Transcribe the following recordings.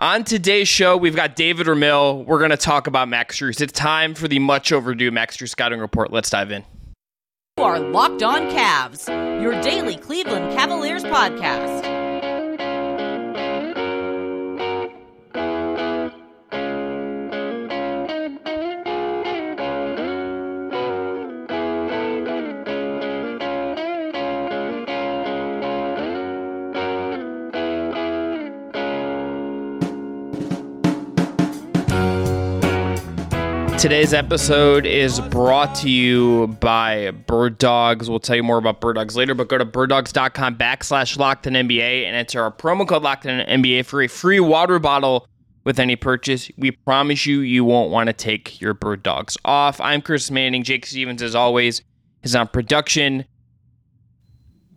On today's show, we've got David Ramil. We're going to talk about Max Strus. It's time for the much overdue Max Strus scouting report. Let's dive in. You are Locked On Cavs, your daily Cleveland Cavaliers podcast. Today's episode is brought to you by Bird Dogs. We'll tell you more about Bird Dogs later, but go to birddogs.com backslash locked in NBA and enter our promo code locked in NBA for a free water bottle with any purchase. We promise you, you won't want to take your Bird Dogs off. I'm Chris Manning. Jake Stephens, as always, is on production.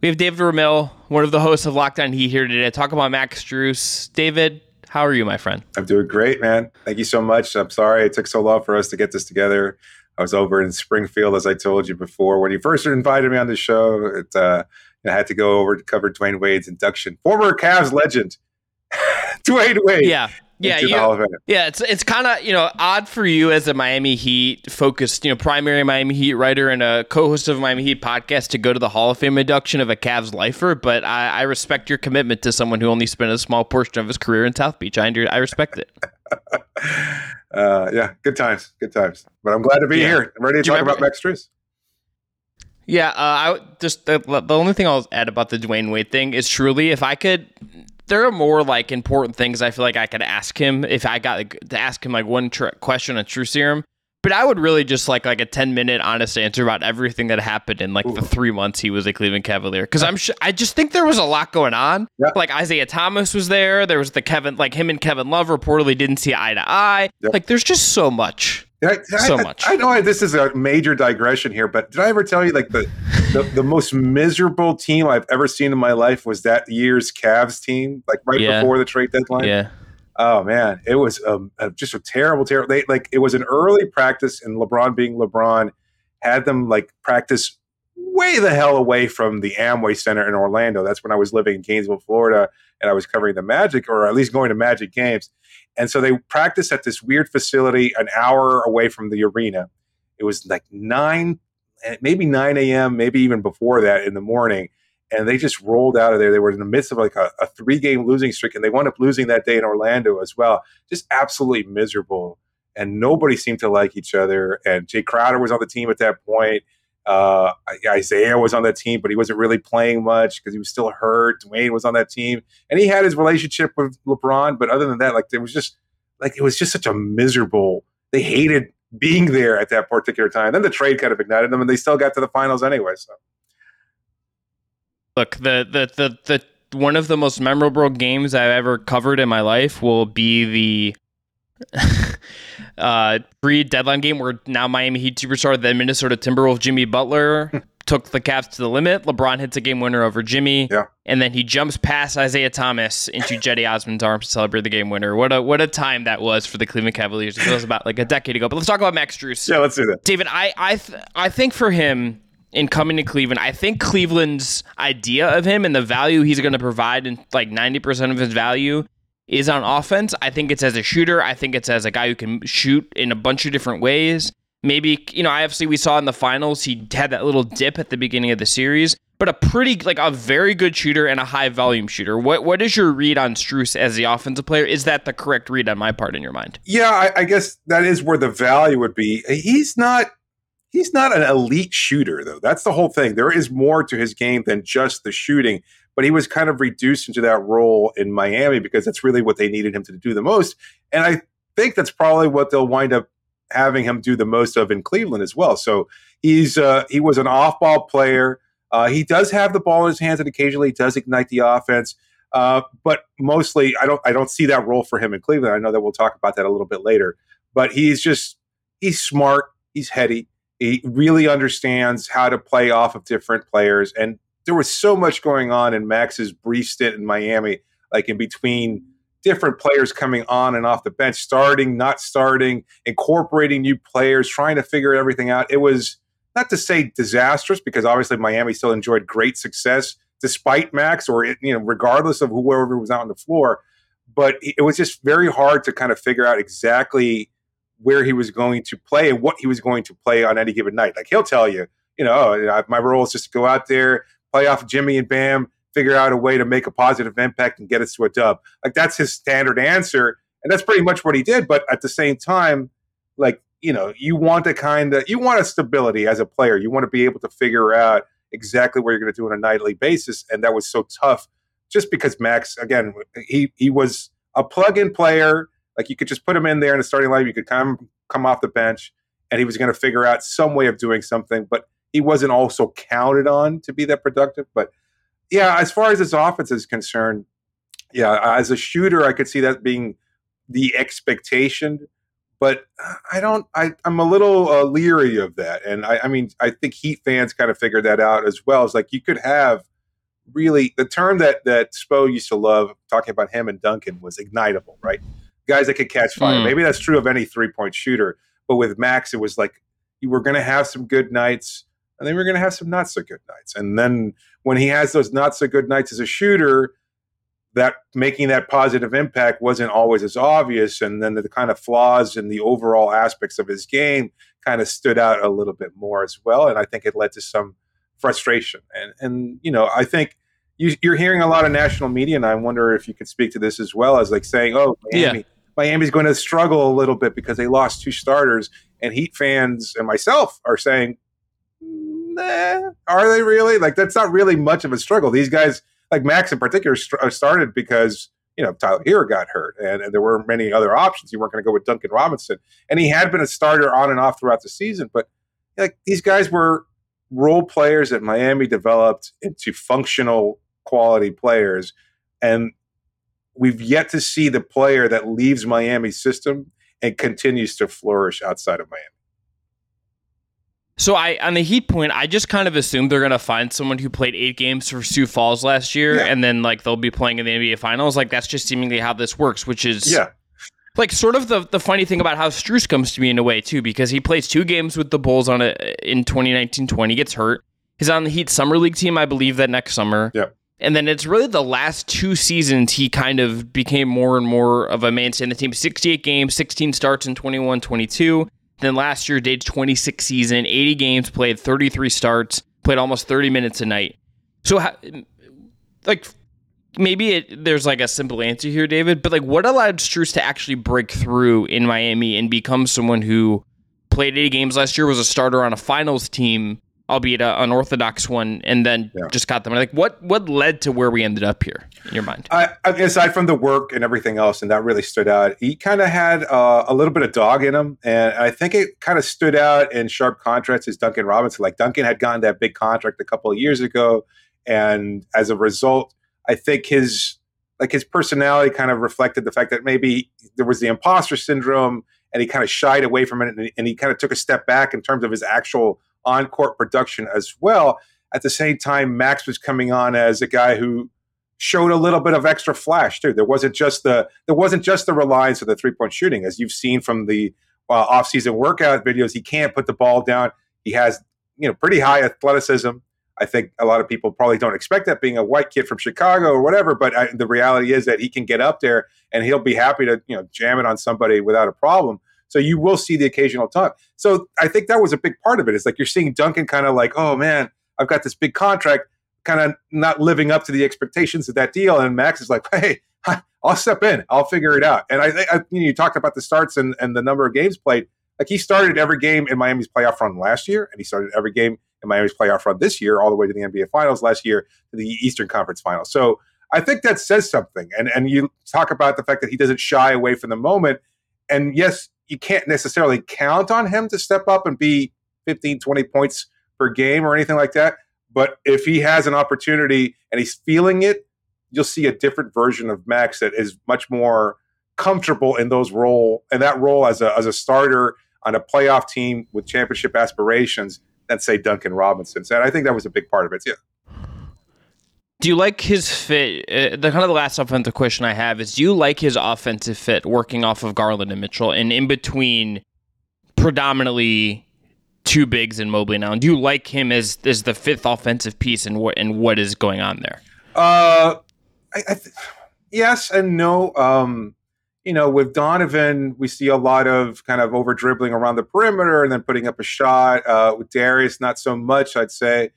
We have David Ramil, one of the hosts of Locked On Heat here today to talk about Max Strus. David, how are you, my friend? I'm doing great, man. Thank you so much. I'm sorry it took so long for us to get this together. I was over in Springfield, as I told you before. When you first invited me on the show, it, uh, I had to go over to cover Dwyane Wade's induction. Former Cavs legend, Dwyane Wade. Yeah, yeah, you, yeah. It's it's kind of you know odd for you as a Miami Heat focused, you know, primary Miami Heat writer and a co-host of Miami Heat podcast to go to the Hall of Fame induction of a Cavs lifer. But I, I respect your commitment to someone who only spent a small portion of his career in South Beach. I I respect it. uh, yeah, good times, good times. But I'm glad to be yeah. here. I'm ready to talk about Max Strus. Yeah, uh, I just the, the only thing I'll add about the Dwyane Wade thing is truly if I could there are more like important things I feel like I could ask him if I got like, to ask him like one tr- question on True Serum. But I would really just like like a ten minute honest answer about everything that happened in like Ooh. the three months he was a Cleveland Cavalier because I'm sh- I just think there was a lot going on. Yep. Like Isaiah Thomas was there. There was the Kevin like him and Kevin Love reportedly didn't see eye to eye. Yep. Like there's just so much. I, so I, much. I, I know this is a major digression here, but did I ever tell you like the, the, the most miserable team I've ever seen in my life was that year's Cavs team, like right yeah. before the trade deadline? Yeah. Oh man, it was um, just a terrible, terrible. They like it was an early practice, and LeBron being LeBron had them like practice way the hell away from the Amway Center in Orlando. That's when I was living in Gainesville, Florida, and I was covering the Magic, or at least going to Magic games. And so they practiced at this weird facility an hour away from the arena. It was like nine, eh, maybe 9 a.m., maybe even before that in the morning. And they just rolled out of there. They were in the midst of like a, a three game losing streak, and they wound up losing that day in Orlando as well. Just absolutely miserable. And nobody seemed to like each other. And Jae Crowder was on the team at that point. Uh, Isaiah was on that team, but he wasn't really playing much because he was still hurt. Dwyane was on that team, and he had his relationship with LeBron. But other than that, like it was just like it was just such a miserable. They hated being there at that particular time. Then the trade kind of ignited them, and they still got to the finals anyway. So, look, the the the the one of the most memorable games I've ever covered in my life will be the uh, pre deadline game where now Miami Heat superstar, then Minnesota Timberwolves Jimmy Butler took the Cavs to the limit. LeBron hits a game winner over Jimmy. Yeah. And then he jumps past Isaiah Thomas into Cedi Osman's arms to celebrate the game winner. What a what a time that was for the Cleveland Cavaliers. It was about like a decade ago. But let's talk about Max Strus. Yeah, let's do that. David, I I th- I think for him in coming to Cleveland, I think Cleveland's idea of him and the value he's going to provide and like 90% of his value is on offense. I think it's as a shooter. I think it's as a guy who can shoot in a bunch of different ways. Maybe, you know, I obviously we saw in the finals he had that little dip at the beginning of the series, but a pretty like a very good shooter and a high volume shooter. What what is your read on Strus as the offensive player? Is that the correct read on my part in your mind? Yeah, I, I guess that is where the value would be. He's not he's not an elite shooter though. That's the whole thing. There is more to his game than just the shooting but he was kind of reduced into that role in Miami because that's really what they needed him to do the most. And I think that's probably what they'll wind up having him do the most of in Cleveland as well. So he's uh, he was an off-ball player. Uh, he does have the ball in his hands, and occasionally does ignite the offense. Uh, but mostly, I don't I don't see that role for him in Cleveland. I know that we'll talk about that a little bit later. But he's just he's smart. He's heady. He really understands how to play off of different players, and there was so much going on in Max's brief stint in Miami, like in between different players coming on and off the bench, starting, not starting, incorporating new players, trying to figure everything out. It was not to say disastrous because obviously Miami still enjoyed great success despite Max or you know regardless of whoever was out on the floor. but it was just very hard to kind of figure out exactly where he was going to play and what he was going to play on any given night. Like he'll tell you, you know, oh, my role is just to go out there, play off Jimmy and Bam, figure out a way to make a positive impact and get us to a dub. Like that's his standard answer, and that's pretty much what he did. But at the same time, like you know, you want a kind of you want a stability as a player. You want to be able to figure out exactly what you're going to do on a nightly basis, and that was so tough just because Max again he he was a plug-in player. Like you could just put him in there in the starting line. You could come come off the bench, and he was going to figure out some way of doing something. But he wasn't also counted on to be that productive. But yeah, as far as his offense is concerned, yeah, as a shooter, I could see that being the expectation. But I don't. I, I'm a little uh, leery of that, and I, I mean, I think Heat fans kind of figured that out as well. It's like you could have really the term that that Spo used to love talking about him and Duncan was ignitable, right? Guys that could catch fire. Mm. Maybe that's true of any three point shooter, but with Max, it was like you were going to have some good nights, and then we're going to have some not so good nights. And then when he has those not so good nights as a shooter, that making that positive impact wasn't always as obvious, and then the kind of flaws in the overall aspects of his game kind of stood out a little bit more as well. And I think it led to some frustration. And and you know, I think you, are hearing a lot of national media, and I wonder if you could speak to this as well as like saying, "Oh, Miami, yeah. Miami's going to struggle a little bit because they lost two starters," and Heat fans and myself are saying, nah, "Are they really? Like that's not really much of a struggle." These guys, like Max in particular, st- uh, started because you know Tyler Herro got hurt, and, and there were many other options. You weren't going to go with Duncan Robinson, and he had been a starter on and off throughout the season, but like these guys were role players that Miami developed into functional quality players. And we've yet to see the player that leaves Miami's system and continues to flourish outside of Miami. So I on the Heat point, I just kind of assumed they're gonna find someone who played eight games for Sioux Falls last year, yeah. and then like they'll be playing in the NBA Finals. Like that's just seemingly how this works, which is yeah like sort of the the funny thing about how Strus comes to me in a way too, because he plays two games with the Bulls on it in 2019-20, gets hurt. He's on the Heat summer league team, I believe, that next summer. Yeah. And then it's really the last two seasons he kind of became more and more of a mainstay in the team. 68 games, 16 starts in 21 22. Then last year, did 26 season, 80 games, played 33 starts, played almost 30 minutes a night. So, like, maybe it, there's like a simple answer here, David, but like what allowed Strus to actually break through in Miami and become someone who played 80 games last year, was a starter on a finals team, albeit a unorthodox one, and then yeah. just got them. Like what what led to where we ended up here in your mind? I, aside from the work and everything else, and that really stood out. He kind of had uh, a little bit of dog in him, and I think it kind of stood out in sharp contrast as Duncan Robinson. Like Duncan had gotten that big contract a couple of years ago, and as a result I think his like his personality kind of reflected the fact that maybe there was the imposter syndrome and he kind of shied away from it and, and he kind of took a step back in terms of his actual on-court production as well. At the same time, Max was coming on as a guy who showed a little bit of extra flash too. There wasn't just the there wasn't just the reliance of the three-point shooting, as you've seen from the uh, off-season workout videos. He can't put the ball down. He has you know pretty high athleticism. I think a lot of people probably don't expect that being a white kid from Chicago or whatever, but I, the reality is that he can get up there and he'll be happy to you know jam it on somebody without a problem. So you will see the occasional talk. So I think that was a big part of it. It's like you're seeing Duncan kind of like, oh man, I've got this big contract, kind of not living up to the expectations of that deal, and Max is like, hey. I'll step in. I'll figure it out. And I, you, know, you talked about the starts and, and the number of games played. Like he started every game in Miami's playoff run last year, and he started every game in Miami's playoff run this year, all the way to the NBA Finals last year, to the Eastern Conference Finals. So I think that says something. And and you talk about the fact that he doesn't shy away from the moment. And yes, you can't necessarily count on him to step up and be 15, 20 points per game or anything like that. But if he has an opportunity and he's feeling it, you'll see a different version of Max that is much more comfortable in those role and that role as a as a starter on a playoff team with championship aspirations than say Duncan Robinson. So I think that was a big part of it. Yeah. Do you like his fit? Uh, the kind of the last offensive question I have is: Do you like his offensive fit working off of Garland and Mitchell, and in between, predominantly two bigs and Mobley now? Do you like him as as the fifth offensive piece, and what and what is going on there? Uh, I, I th- yes and no. Um, you know, with Donovan, we see a lot of kind of over dribbling around the perimeter and then putting up a shot. Uh, with Darius, not so much, I'd say.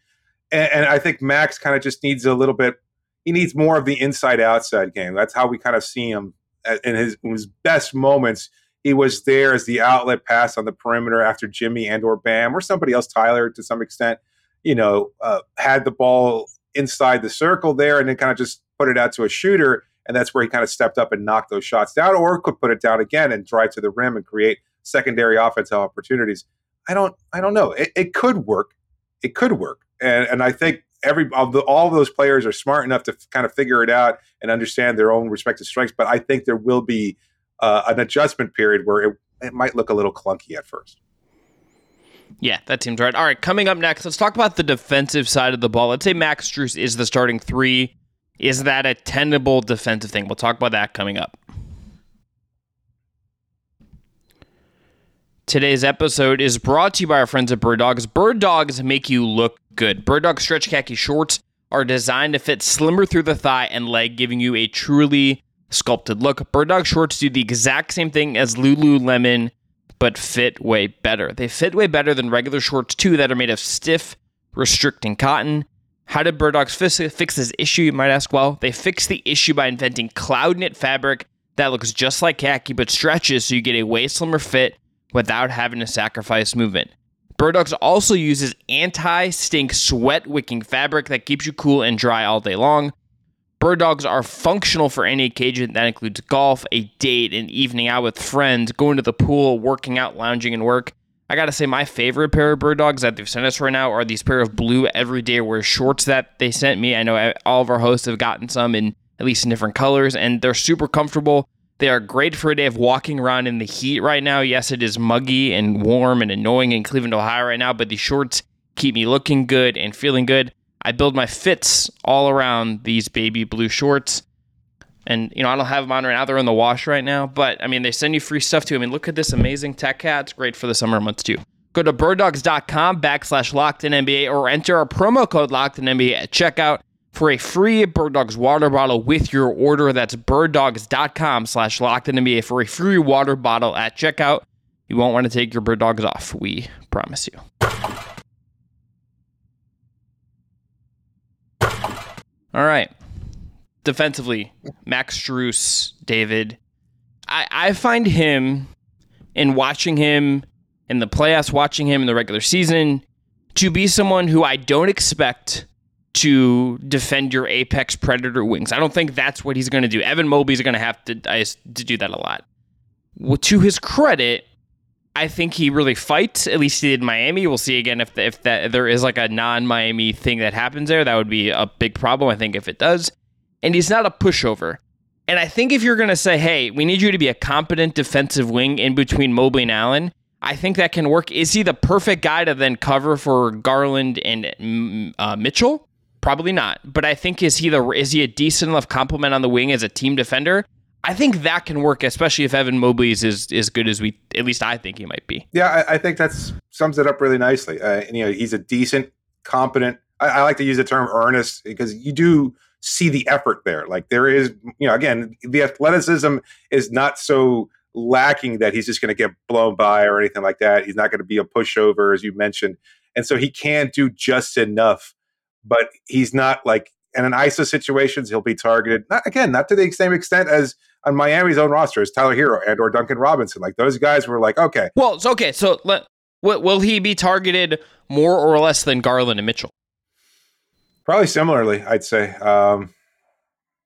And, and I think Max kind of just needs a little bit. He needs more of the inside outside game. That's how we kind of see him in his, in his best moments. He was there as the outlet pass on the perimeter after Jimmy and or Bam or somebody else, Tyler to some extent. You know, uh, had the ball inside the circle there and then kind of just put it out to a shooter and that's where he kind of stepped up and knocked those shots down, or could put it down again and drive to the rim and create secondary offensive opportunities. I don't, I don't know. It, it could work. It could work, and and I think every the, all of those players are smart enough to f- kind of figure it out and understand their own respective strengths. But I think there will be uh, an adjustment period where it, it might look a little clunky at first. Yeah, that seems right. All right, coming up next, let's talk about the defensive side of the ball. Let's say Max Strus is the starting three is that a tenable defensive thing? We'll talk about that coming up. Today's episode is brought to you by our friends at Bird Dogs. Bird Dogs make you look good. Bird Dog stretch khaki shorts are designed to fit slimmer through the thigh and leg, giving you a truly sculpted look. Bird Dog shorts do the exact same thing as Lululemon, but fit way better. They fit way better than regular shorts, too, that are made of stiff, restricting cotton. How did Bird Dogs fix, this issue, you might ask? Well, they fixed the issue by inventing cloud knit fabric that looks just like khaki but stretches so you get a way slimmer fit without having to sacrifice movement. Bird Dogs also uses anti stink sweat wicking fabric that keeps you cool and dry all day long. Bird Dogs are functional for any occasion that includes golf, a date, an evening out with friends, going to the pool, working out, lounging, and work. I gotta say, my favorite pair of bird dogs that they've sent us right now are these pair of blue everyday wear shorts that they sent me. I know eh, all of our hosts have gotten some in at least in different colors, and they're super comfortable. They are great for a day of walking around in the heat right now. Yes, it is muggy and warm and annoying in Cleveland, Ohio right now, but these shorts keep me looking good and feeling good. I build my fits all around these baby blue shorts. And you know, I don't have them on right now; they're in the wash right now. But I mean, they send you free stuff too. I mean, look at this amazing tech hat; it's great for the summer months too. Go to birddogs.com backslash locked in NBA or enter our promo code locked in NBA at checkout for a free Bird Dogs water bottle with your order. That's birddogs.com slash locked NBA for a free water bottle at checkout. You won't want to take your bird dogs off. We promise you. All right defensively, Max Strus, David, I, I find him in watching him in the playoffs, watching him in the regular season, to be someone who I don't expect to defend your apex predator wings. I don't think that's what he's going to do. Evan Mobley's going to have to, to do that a lot. Well, to his credit, I think he really fights. At least he did in Miami. We'll see again if if that there is like a non-Miami thing that happens there. That would be a big problem. I think if it does, and he's not a pushover. And I think if you're going to say, hey, we need you to be a competent defensive wing in between Mobley and Allen, I think that can work. Is he the perfect guy to then cover for Garland and mm, uh, Mitchell? Probably not. But I think is he the is he a decent enough complement on the wing as a team defender? I think that can work, especially if Evan Mobley is as, as good as we at least I think he might be. Yeah, I, I think that sums it up really nicely. Uh, you know, he's a decent, competent. I, I like to use the term earnest because you do see the effort there. Like there is, you know, again, the athleticism is not so lacking that he's just going to get blown by or anything like that. He's not going to be a pushover, as you mentioned. And so he can do just enough, but he's not like in an ISO situations, he'll be targeted. Not, again, not to the same extent as on Miami's own roster as Tyler Herro and or Duncan Robinson. Like those guys were like, okay. Well, it's okay. So let, will he be targeted more or less than Garland and Mitchell? Probably similarly, I'd say. Um,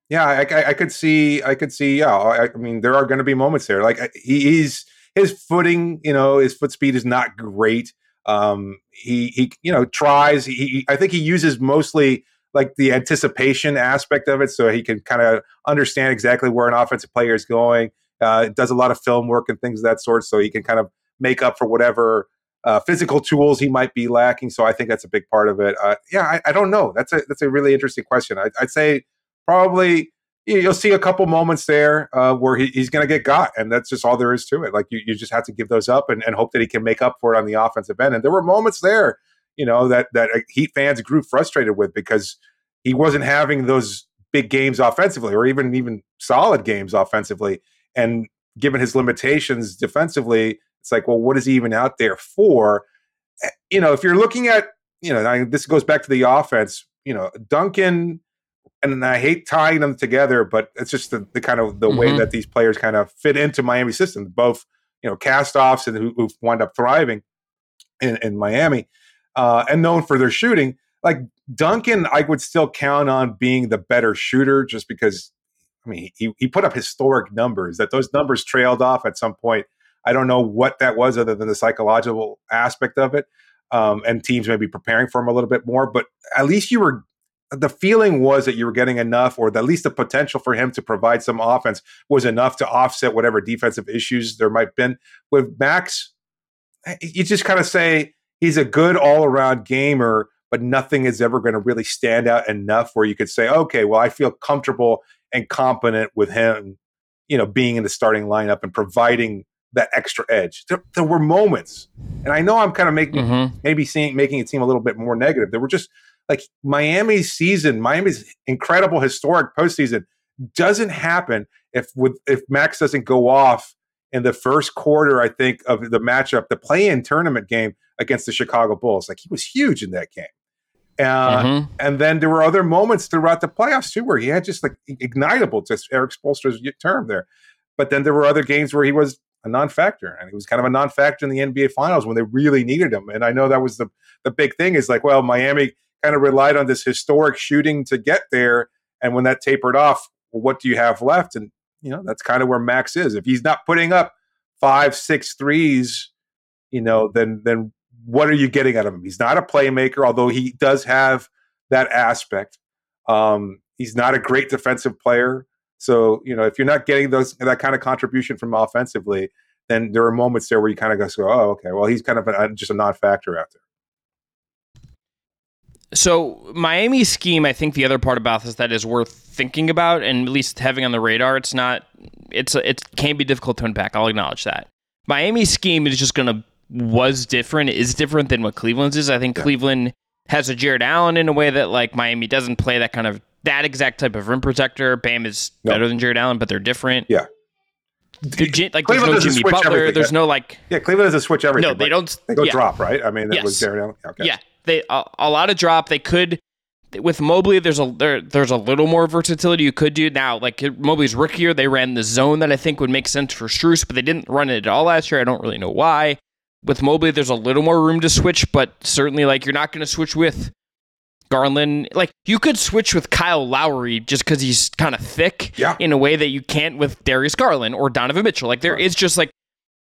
yeah, I, I, I, could see, I could see. Yeah, I, I mean, there are going to be moments there. Like he, he's his footing, you know, his foot speed is not great. Um, he, he, you know, tries. He, I think he uses mostly like the anticipation aspect of it, so he can kind of understand exactly where an offensive player is going. Uh, does a lot of film work and things of that sort, so he can kind of make up for whatever uh, physical tools he might be lacking. So I think that's a big part of it. Uh, yeah, I, I, don't know. That's a that's a really interesting question. I, would say probably you'll see a couple moments there uh, where he, he's going to get got, and that's just all there is to it. Like you, you just have to give those up and, and hope that he can make up for it on the offensive end. And there were moments there, you know, that that uh, Heat fans grew frustrated with because he wasn't having those big games offensively, or even even solid games offensively. And given his limitations defensively, it's like, well, what is he even out there for? Eh, you know, if you're looking at, you know, I, this goes back to the offense. You know, Duncan, and I hate tying them together, but it's just the, the kind of the mm-hmm. way that these players kind of fit into Miami system. Both, you know, cast-offs and who, who've wound up thriving in, in Miami, uh, and known for their shooting. Like Duncan, I would still count on being the better shooter, just because. I mean, he he put up historic numbers. That those numbers trailed off at some point I don't know what that was other than the psychological aspect of it. Um, and teams may be preparing for him a little bit more, but at least you were the feeling was that you were getting enough, or at least the potential for him to provide some offense was enough to offset whatever defensive issues there might have been. With Max, eh, you just kind of say he's a good all around gamer, but nothing is ever going to really stand out enough where you could say, okay, well, I feel comfortable and competent with him, you know, being in the starting lineup and providing that extra edge. There, there were moments, and I know I'm kind of making mm-hmm. maybe seeing making it seem a little bit more negative. There were just like Miami's season, Miami's incredible historic postseason doesn't happen if with if Max doesn't go off in the first quarter. I think of the matchup, the play-in tournament game against the Chicago Bulls. Like he was huge in that game. Uh, mm-hmm. And then there were other moments throughout the playoffs too, where he had just like ignitable, to Erik Spoelstra's term there. But then there were other games where he was a non-factor, and he was kind of a non-factor in the NBA Finals when they really needed him. And I know that was the the big thing is like, well, Miami kind of relied on this historic shooting to get there, and when that tapered off, well, what do you have left? And you know that's kind of where Max is. If he's not putting up five, six threes, you know, then then what are you getting out of him? He's not a playmaker, although he does have that aspect. Um, he's not a great defensive player. So, you know, if you're not getting those that kind of contribution from offensively, then there are moments there where you kind of go, oh, okay, well, he's kind of a, just a non-factor out there. So Miami's scheme, I think the other part about this that is worth thinking about and at least having on the radar. It's not. It's it can be difficult to unpack. I'll acknowledge that. Miami's scheme is just gonna was different. Is different than what Cleveland's is. I think yeah. Cleveland has a Jarrett Allen in a way that like Miami doesn't play that kind of that exact type of rim protector. Bam is better than Jarrett Allen, but they're different. Yeah. like Cleveland there's no Jimmy Butler. Everything. There's no like. Yeah, Cleveland doesn't switch everything. No, they don't. They go yeah. drop right. I mean, that yes. was Jarrett Allen. Okay. Yeah, they a, a, lot of drop. They could with Mobley. There's a there, there's a little more versatility you could do now. Like Mobley's rookie year, they ran the zone that I think would make sense for Strus, but they didn't run it at all last year. I don't really know why. With Mobley, there's a little more room to switch, but certainly like you're not going to switch with Garland. Like you could switch with Kyle Lowry just because he's kind of thick yeah. in a way that you can't with Darius Garland or Donovan Mitchell. Like there right. is just like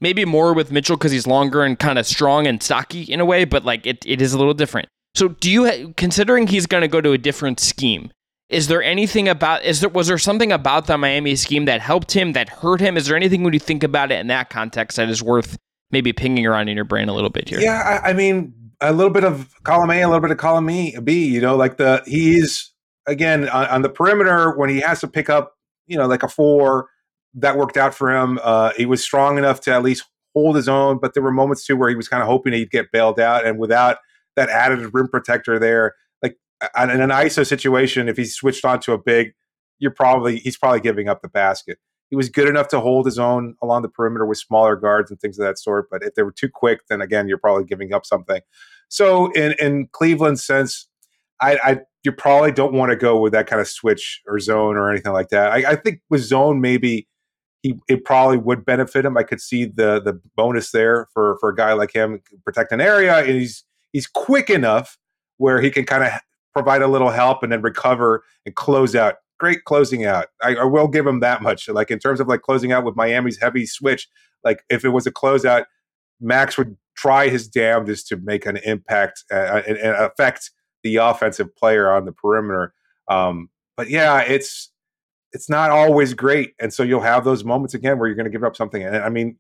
maybe more with Mitchell because he's longer and kind of strong and stocky in a way, but like it, it is a little different. So do you considering he's going to go to a different scheme? Is there anything about is there was there something about the Miami scheme that helped him that hurt him? Is there anything when you think about it in that context that is worth maybe pinging around in your brain a little bit here? Yeah, I, I mean, a little bit of column A, a little bit of column B. You know, like the he's again on, on, the perimeter when he has to pick up, you know, like a four. That worked out for him. Uh, he was strong enough to at least hold his own, but there were moments too where he was kind of hoping he'd get bailed out, and without that added rim protector there, like in an ISO situation, if he switched onto a big, you're probably he's probably giving up the basket. He was good enough to hold his own along the perimeter with smaller guards and things of that sort. But if they were too quick, then again, you're probably giving up something. So in in Cleveland's sense, I, I you probably don't want to go with that kind of switch or zone or anything like that. I, I think with zone maybe he it probably would benefit him. I could see the the bonus there for for a guy like him protect an area and he's he's quick enough where he can kind of provide a little help and then recover and close out. Great closing out. I, I, will give him that much. Like in terms of like closing out with Miami's heavy switch, like if it was a closeout, Max would try his damnedest to make an impact uh, and, and, affect the offensive player on the perimeter. Um, but yeah, it's it's not always great, and so you'll have those moments again where you're going to give up something. And I mean,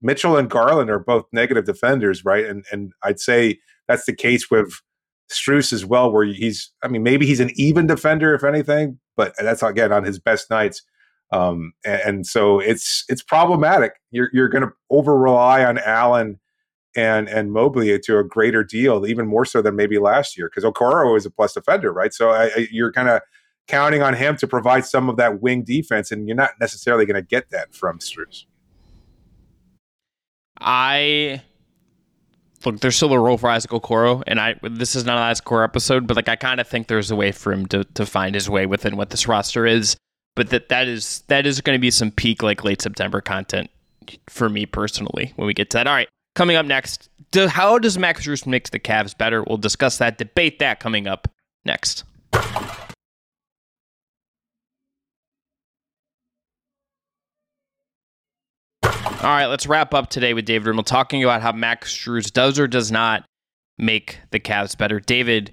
Mitchell and Garland are both negative defenders, right? And and I'd say that's the case with Strus as well, where he's I mean maybe he's an even defender if anything, but that's again on his best nights. Um, and, and so it's it's problematic. You're you're going to over rely on Allen and and Mobley to a greater deal, even more so than maybe last year, because Okoro is a plus defender, right? So I, I, you're kind of counting on him to provide some of that wing defense, and you're not necessarily going to get that from Strus. I look, there's still a role for Isaac Okoro, and I this is not an Isaac Okoro episode, but like I kind of think there's a way for him to to find his way within what this roster is. But that that is that is going to be some peak like late September content for me personally when we get to that. All right, coming up next, do, how does Max Strus make the Cavs better? We'll discuss that, debate that coming up next. All right, let's wrap up today with David Ramil talking about how Max Strus does or does not make the Cavs better. David,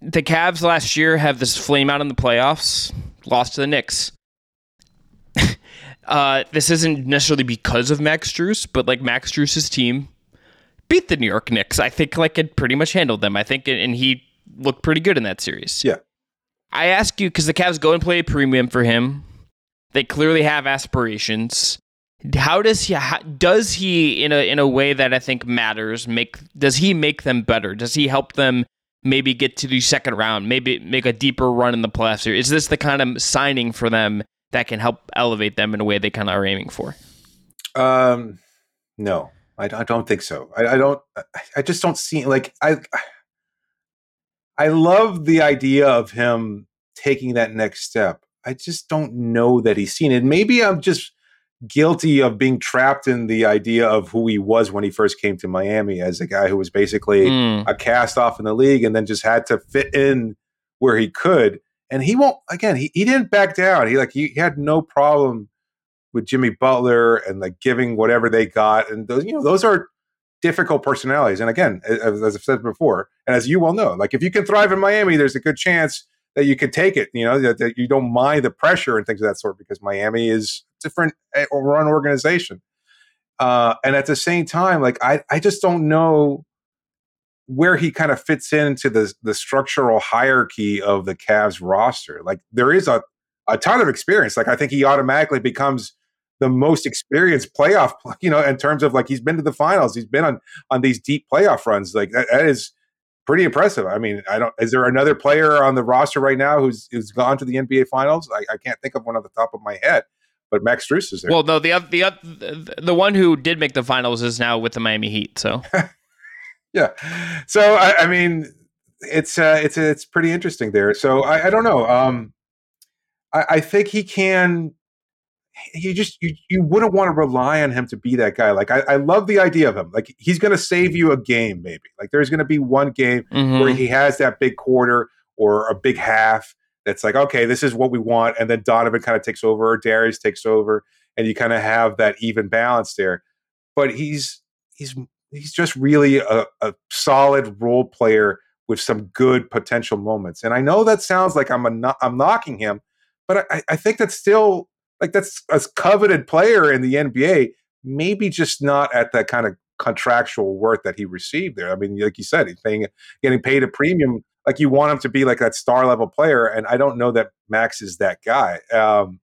the Cavs last year have this flame out in the playoffs, lost to the Knicks. uh, this isn't necessarily because of Max Strus, but like Max Strus's team beat the New York Knicks. I think like it pretty much handled them. I think, and he looked pretty good in that series. Yeah. I ask you because the Cavs go and play a premium for him. They clearly have aspirations how does he how, does he in a in a way that I think matters make does he make them better? Does he help them maybe get to the second round, maybe make a deeper run in the playoffs? Is this the kind of signing for them that can help elevate them in a way they kind of are aiming for? Um, no, I, I don't think so. I, I don't. I just don't see like I. I love the idea of him taking that next step. I just don't know that he's seen it. Maybe I'm just guilty of being trapped in the idea of who he was when he first came to Miami as a guy who was basically mm. a cast off in the league and then just had to fit in where he could. And he won't again, he, he didn't back down. He like he had no problem with Jimmy Butler and like giving whatever they got. And those, you know, those are difficult personalities. And again, as, as I've said before, and as you well know, like if you can thrive in Miami, there's a good chance that you can take it, you know, that, that you don't mind the pressure and things of that sort because Miami is different eh, run organization. Uh, and at the same time, like I, I just don't know where he kind of fits into the the structural hierarchy of the Cavs roster. Like there is a a ton of experience. Like I think he automatically becomes the most experienced playoff, you know, in terms of like he's been to the finals, he's been on on these deep playoff runs. Like that, that is pretty impressive. I mean, I don't. Is there another player on the roster right now who's who's gone to the NBA Finals? I, I can't think of one off the top of my head. But Max Strus is there. Well, no, the the the one who did make the finals is now with the Miami Heat. So, yeah. So I, I mean, it's uh, it's it's pretty interesting there. So I, I don't know. Um, I, I think he can you just you, you wouldn't want to rely on him to be that guy. Like I, I love the idea of him. Like he's going to save you a game, maybe. Like there's going to be one game mm-hmm. where he has that big quarter or a big half that's like, okay, this is what we want, and then Donovan kind of takes over, or Darius takes over, and you kind of have that even balance there. But he's he's he's just really a, a solid role player with some good potential moments. And I know that sounds like I'm a, I'm knocking him, but I, I think that's still like that's a coveted player in the NBA, maybe just not at that kind of contractual worth that he received there. I mean, like you said, he's paying, getting paid a premium. Like you want him to be like that star level player, and I don't know that Max is that guy. Um,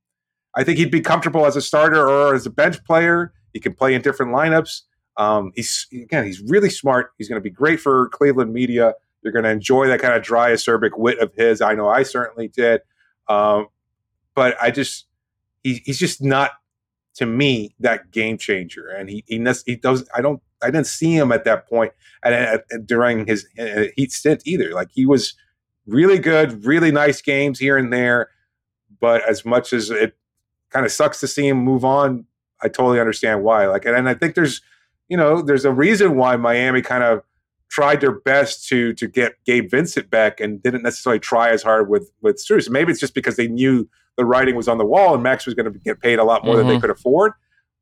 I think he'd be comfortable as a starter or as a bench player. He can play in different lineups. Um, he's again, he's really smart. He's going to be great for Cleveland media. You're going to enjoy that kind of dry, acerbic wit of his. I know I certainly did. Um, but I just he, he's just not to me that game changer and he he, he does i don't i didn't see him at that point at, during his uh, heat stint either like he was really good really nice games here and there but as much as it kind of sucks to see him move on i totally understand why like and, and i think there's you know there's a reason why miami kind of tried their best to to get Gabe Vincent back and didn't necessarily try as hard with with Strus. Maybe it's just because they knew the writing was on the wall and Max was going to get paid a lot more mm-hmm. than they mm-hmm. could afford.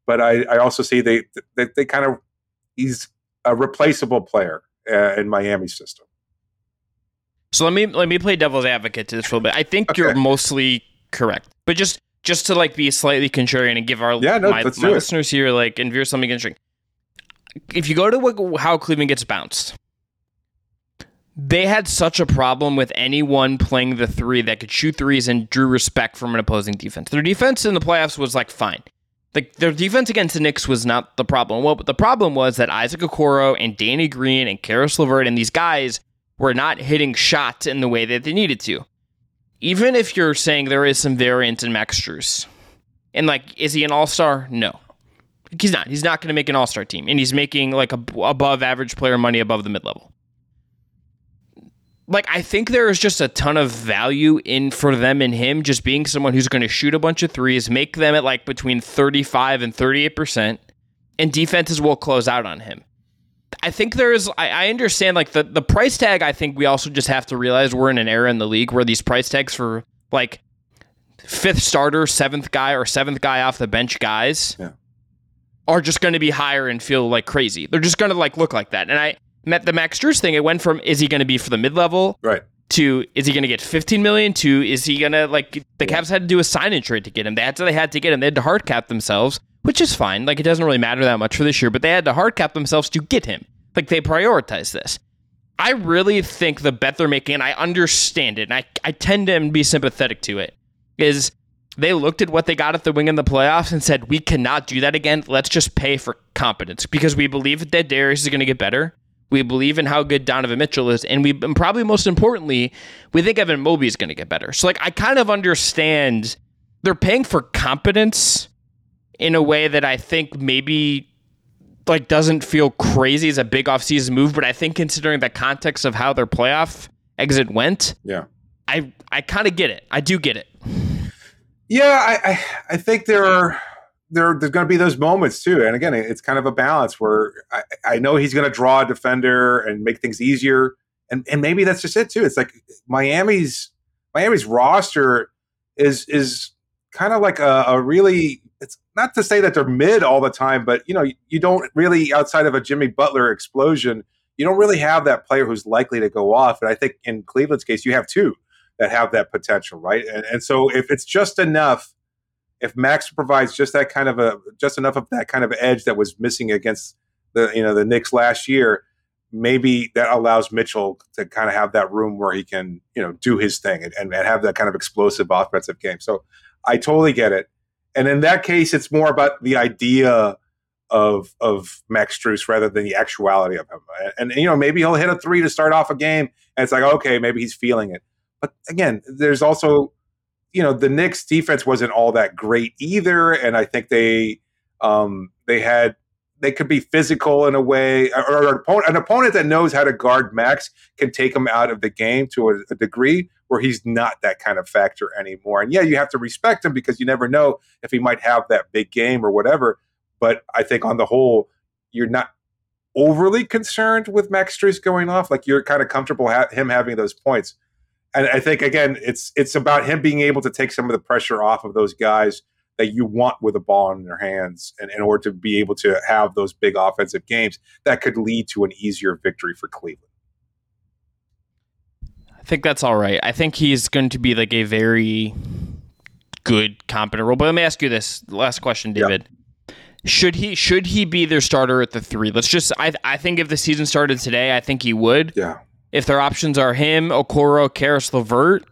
But I, I also see they, they, they kind of he's a replaceable player uh, in Miami's system. So let me let me play devil's advocate to this a little bit. I think okay. you're mostly correct, but just just to like be slightly contrarian and give our yeah, no, my, my listeners here like and veer something interesting. If you go to what, how Cleveland gets bounced, they had such a problem with anyone playing the three that could shoot threes and drew respect from an opposing defense. Their defense in the playoffs was like fine. Like their defense against the Knicks was not the problem. Well, but the problem was that Isaac Okoro and Danny Green and Caris LeVert and these guys were not hitting shots in the way that they needed to. even if you're saying there is some variance in Max Strus, and like, is he an all star? No. He's not. He's not going to make an all star team, and he's making like a above average player money above the mid level. Like I think there is just a ton of value in for them and him just being someone who's going to shoot a bunch of threes, make them at like between thirty five and thirty eight percent, and defenses will close out on him. I think there's I, I understand like the the price tag. I think we also just have to realize we're in an era in the league where these price tags for like fifth starter, seventh guy, or seventh guy off the bench guys Yeah. are just going to be higher and feel like crazy. They're just going to like look like that. And I met the Max Strus thing. It went from is he going to be for the mid level Right. to is he going to get 15 million to is he going to like the Cavs had to do a sign and trade to get him. That's they had to get him. They had to hard cap themselves, which is fine. Like it doesn't really matter that much for this year, but they had to hard cap themselves to get him. Like they prioritize this. I really think the bet they're making, and I understand it, and I, I tend to be sympathetic to it, is they looked at what they got at the wing in the playoffs and said, we cannot do that again. Let's just pay for competence because we believe that Darius is going to get better. We believe in how good Donovan Mitchell is, and we and probably most importantly, we think Evan Mobley is going to get better. So like I kind of understand they're paying for competence in a way that I think maybe like doesn't feel crazy as a big offseason move, but I think considering the context of how their playoff exit went, Yeah. I I kind of get it. I do get it. Yeah, I, I, I think there are there there's going to be those moments too. And again, it's kind of a balance where I, I know he's going to draw a defender and make things easier, and and maybe that's just it too. It's like Miami's Miami's roster is is kind of like a, a really. It's not to say that they're mid all the time, but you know you don't really outside of a Jimmy Butler explosion, you don't really have that player who's likely to go off. And I think in Cleveland's case, you have two that have that potential, right? And, and so if it's just enough, if Max provides just that kind of a just enough of that kind of edge that was missing against the you know the Knicks last year, maybe that allows Mitchell to kind of have that room where he can you know do his thing and, and have that kind of explosive offensive game. So I totally get it. And in that case, it's more about the idea of of Max Strus rather than the actuality of him. And, and you know maybe he'll hit a three to start off a game, and it's like okay, maybe he's feeling it. But again, there's also, you know, the Knicks defense wasn't all that great either, and I think they um, they had they could be physical in a way, or, or an, opponent, an opponent that knows how to guard Max can take him out of the game to a, a degree where he's not that kind of factor anymore. And yeah, you have to respect him because you never know if he might have that big game or whatever. But I think on the whole, you're not overly concerned with Max Strus going off. Like you're kind of comfortable ha- him having those points and I think again, it's it's about him being able to take some of the pressure off of those guys that you want with the ball in their hands, and in order to be able to have those big offensive games that could lead to an easier victory for Cleveland. I think that's all right. I think he's going to be like a very good, competent role. But let me ask you this last question, David. Yep. Should he should he be their starter at the three? Let's just I I think if the season started today, I think he would. Yeah. If their options are him, Okoro, Caris LeVert,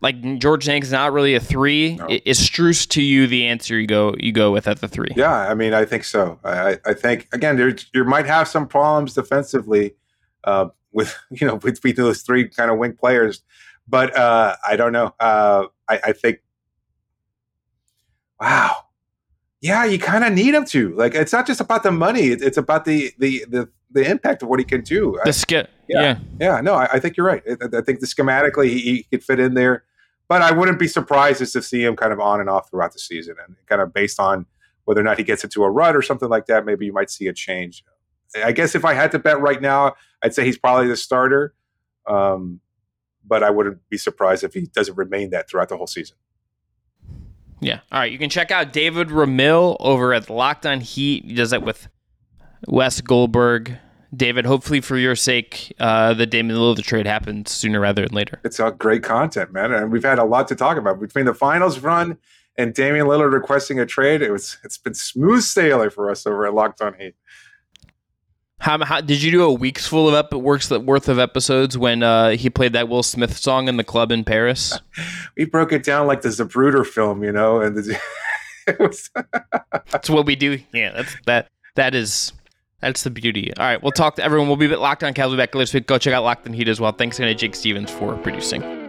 like Georges Niang's not really a three. No. Is Strus to you the answer you go you go with at the three? Yeah, I mean, I think so. I, I think again, there you might have some problems defensively uh, with you know between those three kind of wing players, but uh, I don't know. Uh, I, I think, wow, yeah, you kind of need him to. Like, it's not just about the money; it's, it's about the the the the impact of what he can do. The skill, yeah. yeah, yeah. No, I, I, think you're right. I, I think the schematically he, he, could fit in there, but I wouldn't be surprised just to see him kind of on and off throughout the season, and kind of based on whether or not he gets into a rut or something like that. Maybe you might see a change. I guess if I had to bet right now, I'd say he's probably the starter, um, but I wouldn't be surprised if he doesn't remain that throughout the whole season. Yeah. All right. You can check out David Ramil over at Locked On Heat. He does that with Wes Goldberg. David, hopefully for your sake, uh, the Damian Lillard trade happens sooner rather than later. It's all great content, man, and we've had a lot to talk about between the finals run and Damian Lillard requesting a trade. It was it's been smooth sailing for us over at Locked On Heat. How, how did you do a week's full of ep- works worth of episodes when uh, he played that Will Smith song in the club in Paris? we broke it down like the Zapruder film, you know, and the, it was that's what we do. Yeah, that's that. That is that's the beauty. All right, we'll talk to everyone. We'll be locked on Cavs back this week. Go check out Locked on Heat as well. Thanks again to Jake Stephens for producing.